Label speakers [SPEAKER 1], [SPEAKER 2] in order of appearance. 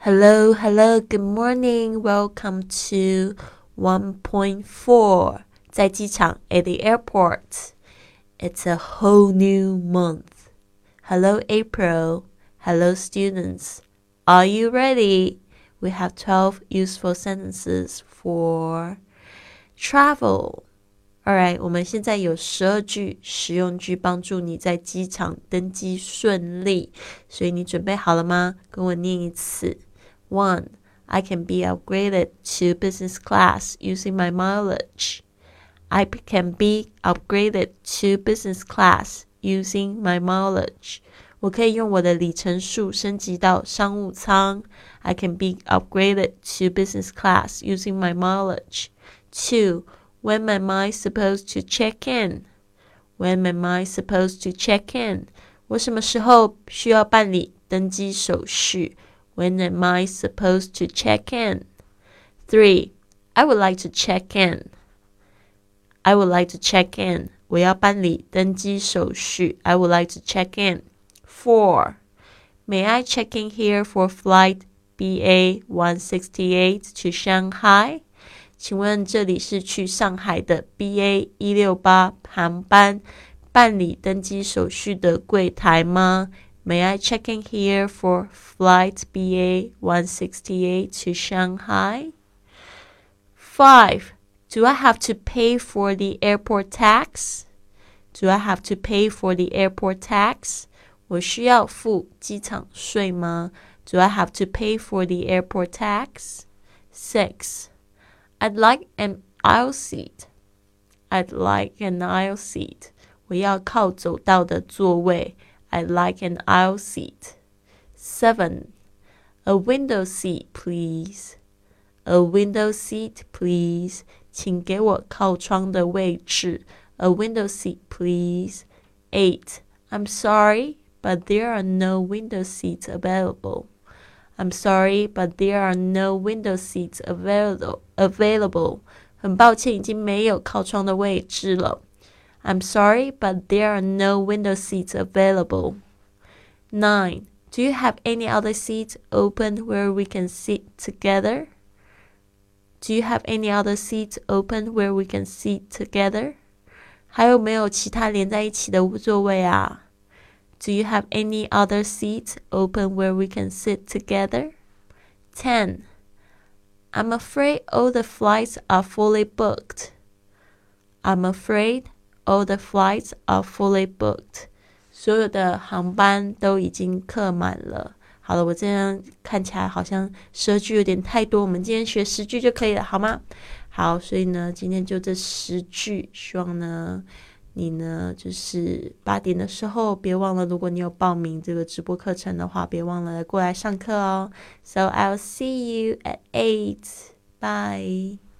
[SPEAKER 1] Hello, hello, good morning. Welcome to 1.4. 在机场 at the airport. It's a whole new month. Hello, April. Hello, students. Are you ready? We have 12 useful sentences for travel. Alright，我们现在有十二句实用句帮助你在机场登机顺利，所以你准备好了吗？跟我念一次。 One, I can be upgraded to business class using my mileage. I can be upgraded to business class using my mileage. 我可以用我的里程数升级到商务舱。I can be upgraded to business class using my mileage. Two. When am I supposed to check in? When am I supposed to check in? 我什么时候需要办理登机手续 ？When am I supposed to check in? Three, I would like to check in. I would like to check in. 我要办理登机手续。I would like to check in. Four, may I check in here for flight BA 168 to Shanghai? 请问这里是去上海的 BA 一六八航班办理登机手续的柜台吗 ？May I check in here for flight BA one sixty eight to Shanghai? Five. Do I have to pay for the airport tax? Do I have to pay for the airport tax? 我需要付机场税吗？Do I have to pay for the airport tax? Six. I'd like an aisle seat. I'd like an aisle seat. 我要靠走道的座位。 I'd like an aisle seat. Seven. A window seat, please. A window seat, please. 请给我靠窗的位置。A window seat, please. Eight. I'm sorry, but there are no window seats available. I'm sorry, but there are no window seats available. Available. 很抱歉，已经没有靠窗的位置了。 I'm sorry, but there are no window seats available. Nine. Do you have any other seats open where we can sit together? Do you have any other seats open where we can sit together? 还有没有其他连在一起的座位啊？do you have any other seats open where we can sit together? 10. I'm afraid all the flights are fully booked. I'm afraid all the flights are fully booked. 所有的航班都已经客满了。好了，我这样看起来好像十句有点太多，我们今天学十句就可以了，好吗？好，所以呢，今天就这十句，希望呢。你呢，就是八点的时候，别忘了，如果你有报名这个直播课程的话，别忘了过来上课哦。So I'll see you at eight. Bye.